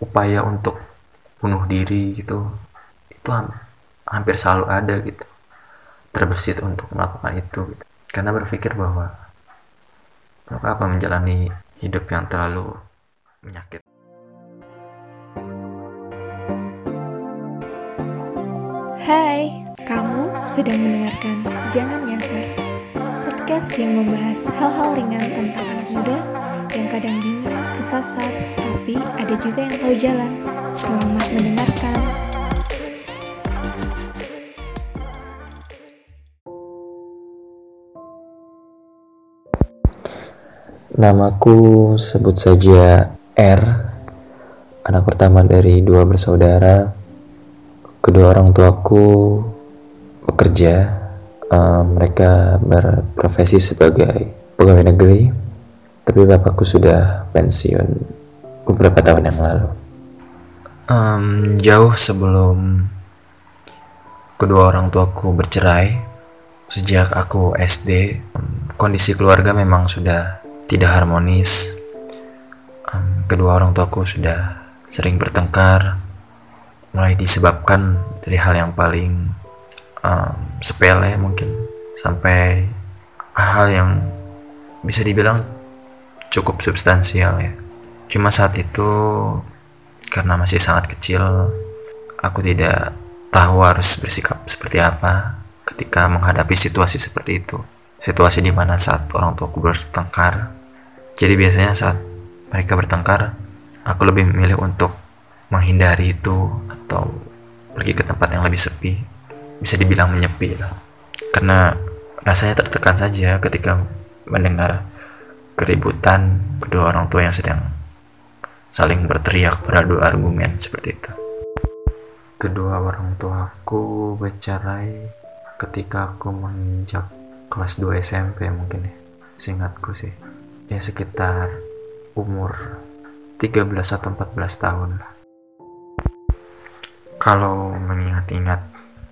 upaya untuk bunuh diri gitu itu hampir selalu ada gitu terbersit untuk melakukan itu gitu. karena berpikir bahwa apa menjalani hidup yang terlalu menyakit Hai, kamu sedang mendengarkan Jangan Nyasar Podcast yang membahas hal-hal ringan tentang anak muda yang kadang bingung, kesasar, tapi ada juga yang tahu jalan. Selamat mendengarkan. Namaku sebut saja R, anak pertama dari dua bersaudara kedua orang tuaku bekerja uh, mereka berprofesi sebagai pegawai negeri tapi bapakku sudah pensiun beberapa tahun yang lalu. Um, jauh sebelum kedua orang tuaku bercerai sejak aku SD kondisi keluarga memang sudah tidak harmonis. Um, kedua orang tuaku sudah sering bertengkar mulai disebabkan dari hal yang paling um, sepele mungkin sampai hal-hal yang bisa dibilang cukup substansial ya. Cuma saat itu karena masih sangat kecil aku tidak tahu harus bersikap seperti apa ketika menghadapi situasi seperti itu. Situasi di mana saat orang tuaku bertengkar. Jadi biasanya saat mereka bertengkar aku lebih memilih untuk menghindari itu atau pergi ke tempat yang lebih sepi. Bisa dibilang menyepi lah. Karena rasanya tertekan saja ketika mendengar keributan kedua orang tua yang sedang saling berteriak beradu argumen seperti itu. Kedua orang tua aku bercerai ketika aku menginjak kelas 2 SMP mungkin ya. Seingatku sih. Ya sekitar umur 13 atau 14 tahun kalau mengingat-ingat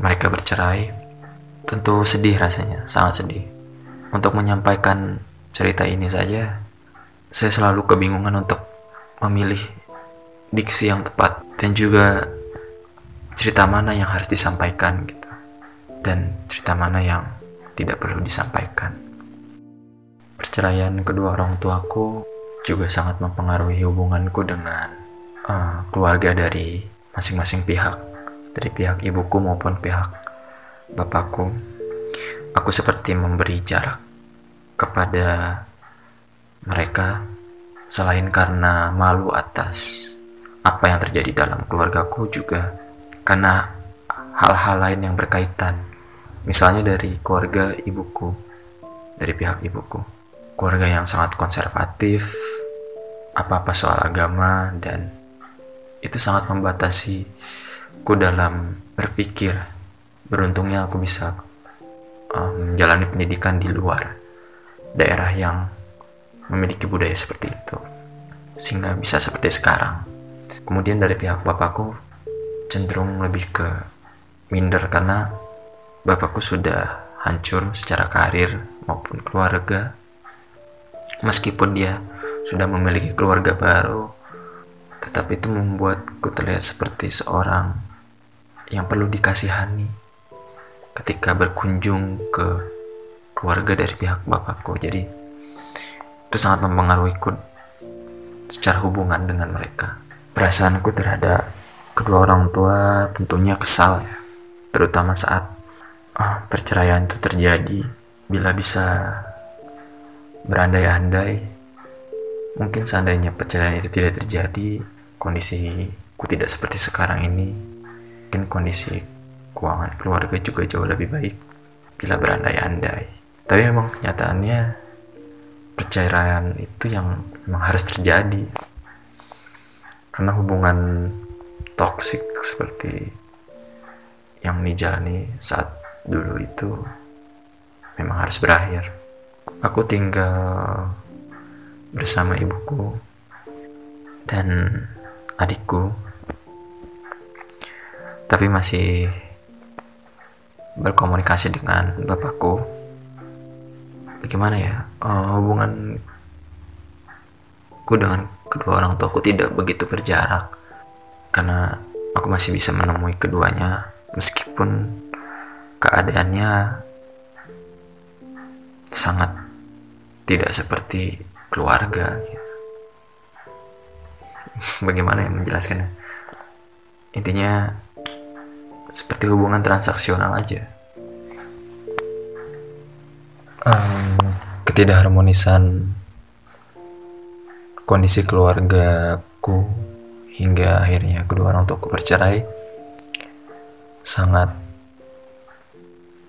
mereka bercerai, tentu sedih rasanya, sangat sedih. Untuk menyampaikan cerita ini saja, saya selalu kebingungan untuk memilih diksi yang tepat dan juga cerita mana yang harus disampaikan gitu. Dan cerita mana yang tidak perlu disampaikan. Perceraian kedua orang tuaku juga sangat mempengaruhi hubunganku dengan uh, keluarga dari masing-masing pihak dari pihak ibuku maupun pihak bapakku aku seperti memberi jarak kepada mereka selain karena malu atas apa yang terjadi dalam keluargaku juga karena hal-hal lain yang berkaitan. Misalnya dari keluarga ibuku dari pihak ibuku. Keluarga yang sangat konservatif apa-apa soal agama dan itu sangat membatasi ku dalam berpikir. Beruntungnya aku bisa uh, menjalani pendidikan di luar daerah yang memiliki budaya seperti itu sehingga bisa seperti sekarang. Kemudian dari pihak bapakku cenderung lebih ke minder karena bapakku sudah hancur secara karir maupun keluarga. Meskipun dia sudah memiliki keluarga baru tetapi itu membuatku terlihat seperti seorang yang perlu dikasihani ketika berkunjung ke keluarga dari pihak bapakku. Jadi itu sangat mempengaruhiku secara hubungan dengan mereka. Perasaanku terhadap kedua orang tua tentunya kesal ya, terutama saat oh, perceraian itu terjadi. Bila bisa berandai-andai Mungkin seandainya perceraian itu tidak terjadi, kondisiku tidak seperti sekarang ini. Mungkin kondisi keuangan keluarga juga jauh lebih baik bila berandai-andai. Tapi memang kenyataannya perceraian itu yang memang harus terjadi. Karena hubungan toksik seperti yang dijalani saat dulu itu memang harus berakhir. Aku tinggal bersama ibuku dan adikku tapi masih berkomunikasi dengan bapakku bagaimana ya uh, hubunganku dengan kedua orang tuaku tidak begitu berjarak. Karena aku masih bisa menemui keduanya meskipun keadaannya sangat tidak seperti keluarga. Bagaimana yang menjelaskannya? Intinya seperti hubungan transaksional aja ketidakharmonisan kondisi keluargaku hingga akhirnya kedua orang tuaku bercerai sangat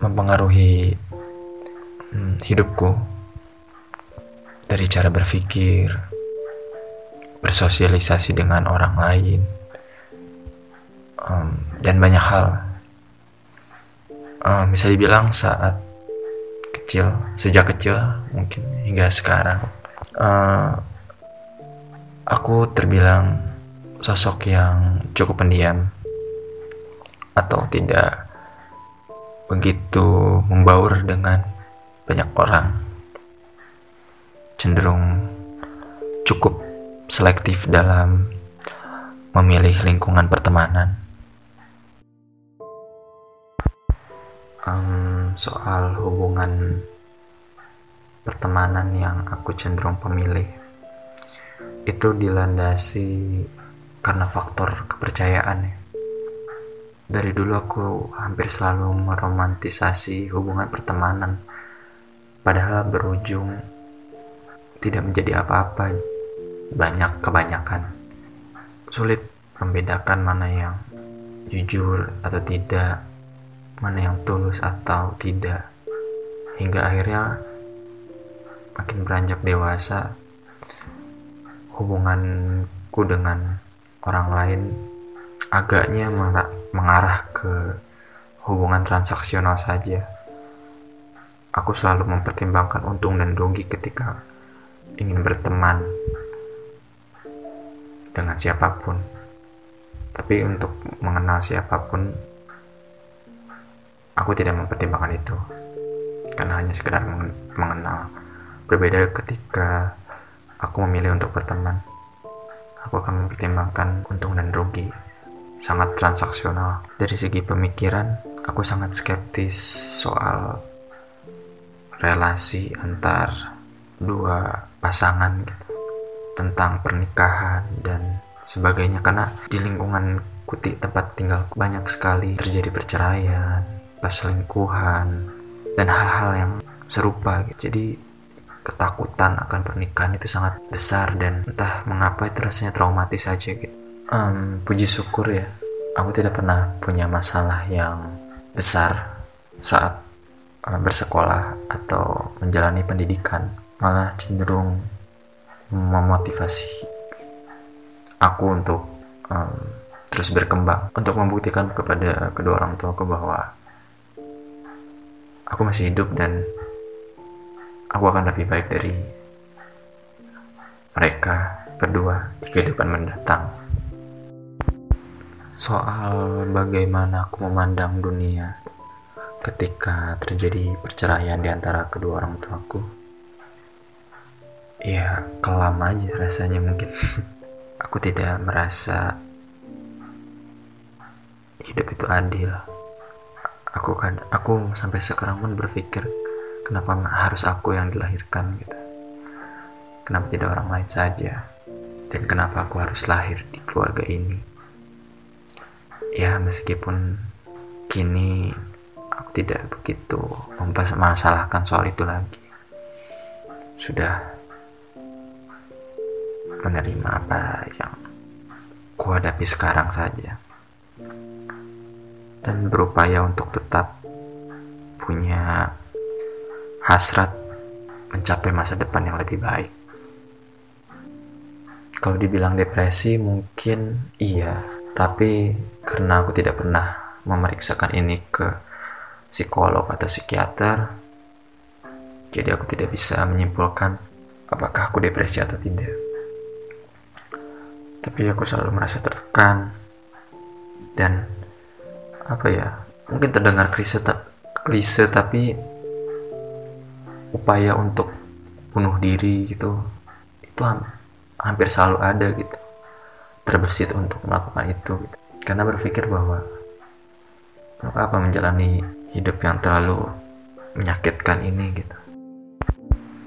mempengaruhi hmm, hidupku dari cara berpikir, bersosialisasi dengan orang lain, um, dan banyak hal. Um, bisa dibilang saat kecil, sejak kecil mungkin hingga sekarang, uh, aku terbilang sosok yang cukup pendiam atau tidak begitu membaur dengan banyak orang. Cenderung cukup selektif dalam memilih lingkungan pertemanan. Um, soal hubungan pertemanan yang aku cenderung pemilih. Itu dilandasi karena faktor kepercayaan ya. Dari dulu aku hampir selalu meromantisasi hubungan pertemanan padahal berujung tidak menjadi apa-apa banyak kebanyakan. Sulit membedakan mana yang jujur atau tidak mana yang tulus atau tidak hingga akhirnya makin beranjak dewasa hubunganku dengan orang lain agaknya mengarah ke hubungan transaksional saja. Aku selalu mempertimbangkan untung dan rugi ketika ingin berteman dengan siapa pun. Tapi untuk mengenal siapa pun, aku tidak mempertimbangkan itu. Karena hanya sekedar mengenal. Berbeda ketika aku memilih untuk berteman. Aku akan mempertimbangkan untung dan rugi sangat transaksional. Dari segi pemikiran, aku sangat skeptis soal relasi antar dua pasangan gitu. tentang pernikahan dan sebagainya karena di lingkungan kuti tempat tinggal banyak sekali terjadi perceraian, perselingkuhan dan hal-hal yang serupa gitu. Jadi ketakutan akan pernikahan itu sangat besar dan entah mengapa itu rasanya traumatis aja gitu um, puji syukur ya aku tidak pernah punya masalah yang besar saat uh, bersekolah atau menjalani pendidikan malah cenderung memotivasi aku untuk um, terus berkembang untuk membuktikan kepada kedua orang tuaku bahwa aku masih hidup dan aku akan lebih baik dari mereka berdua di kehidupan mendatang soal bagaimana aku memandang dunia ketika terjadi perceraian di antara kedua orang tuaku. Ya, kelam aja rasanya mungkin. aku tidak merasa hidup itu adil. Aku kan aku sampai sekarang pun berpikir kenapa harus aku yang dilahirkan gitu. Kenapa tidak orang lain saja? Dan kenapa aku harus lahir di keluarga ini? ya meskipun kini aku tidak begitu mempermasalahkan soal itu lagi sudah menerima apa yang kuhadapi sekarang saja dan berupaya untuk tetap punya hasrat mencapai masa depan yang lebih baik kalau dibilang depresi mungkin iya tapi karena aku tidak pernah memeriksakan ini ke psikolog atau psikiater, jadi aku tidak bisa menyimpulkan apakah aku depresi atau tidak. Tapi aku selalu merasa tertekan dan apa ya, mungkin terdengar klise, klise tapi upaya untuk bunuh diri gitu itu hampir selalu ada gitu terbersit untuk melakukan itu gitu. karena berpikir bahwa apa menjalani hidup yang terlalu menyakitkan ini gitu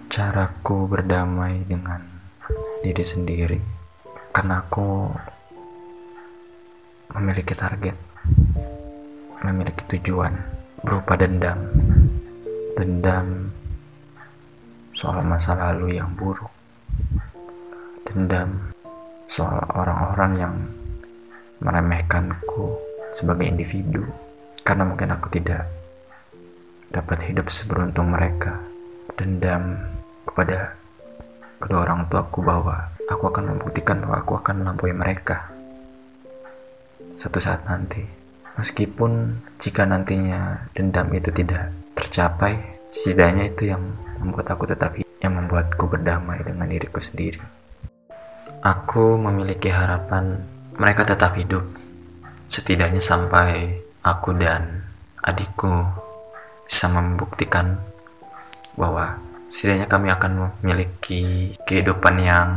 caraku berdamai dengan diri sendiri karena aku memiliki target memiliki tujuan berupa dendam. Dendam soal masa lalu yang buruk. Dendam soal orang-orang yang meremehkanku sebagai individu. Karena mungkin aku tidak dapat hidup seberuntung mereka. Dendam kepada kedua orang tuaku bahwa aku akan membuktikan bahwa aku akan melampaui mereka. Satu saat nanti meskipun jika nantinya dendam itu tidak tercapai setidaknya itu yang membuat aku tetap yang membuatku berdamai dengan diriku sendiri. Aku memiliki harapan mereka tetap hidup setidaknya sampai aku dan adikku bisa membuktikan bahwa setidaknya kami akan memiliki kehidupan yang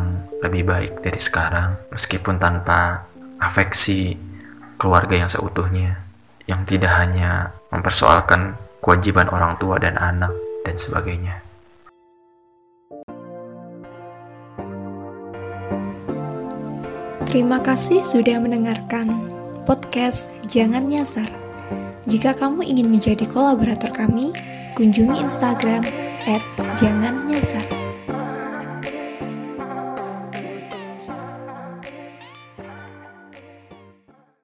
lebih baik dari sekarang meskipun tanpa afeksi keluarga yang seutuhnya yang tidak hanya mempersoalkan kewajiban orang tua dan anak dan sebagainya. Terima kasih sudah mendengarkan podcast Jangan Nyasar. Jika kamu ingin menjadi kolaborator kami, kunjungi Instagram @jangannyasar.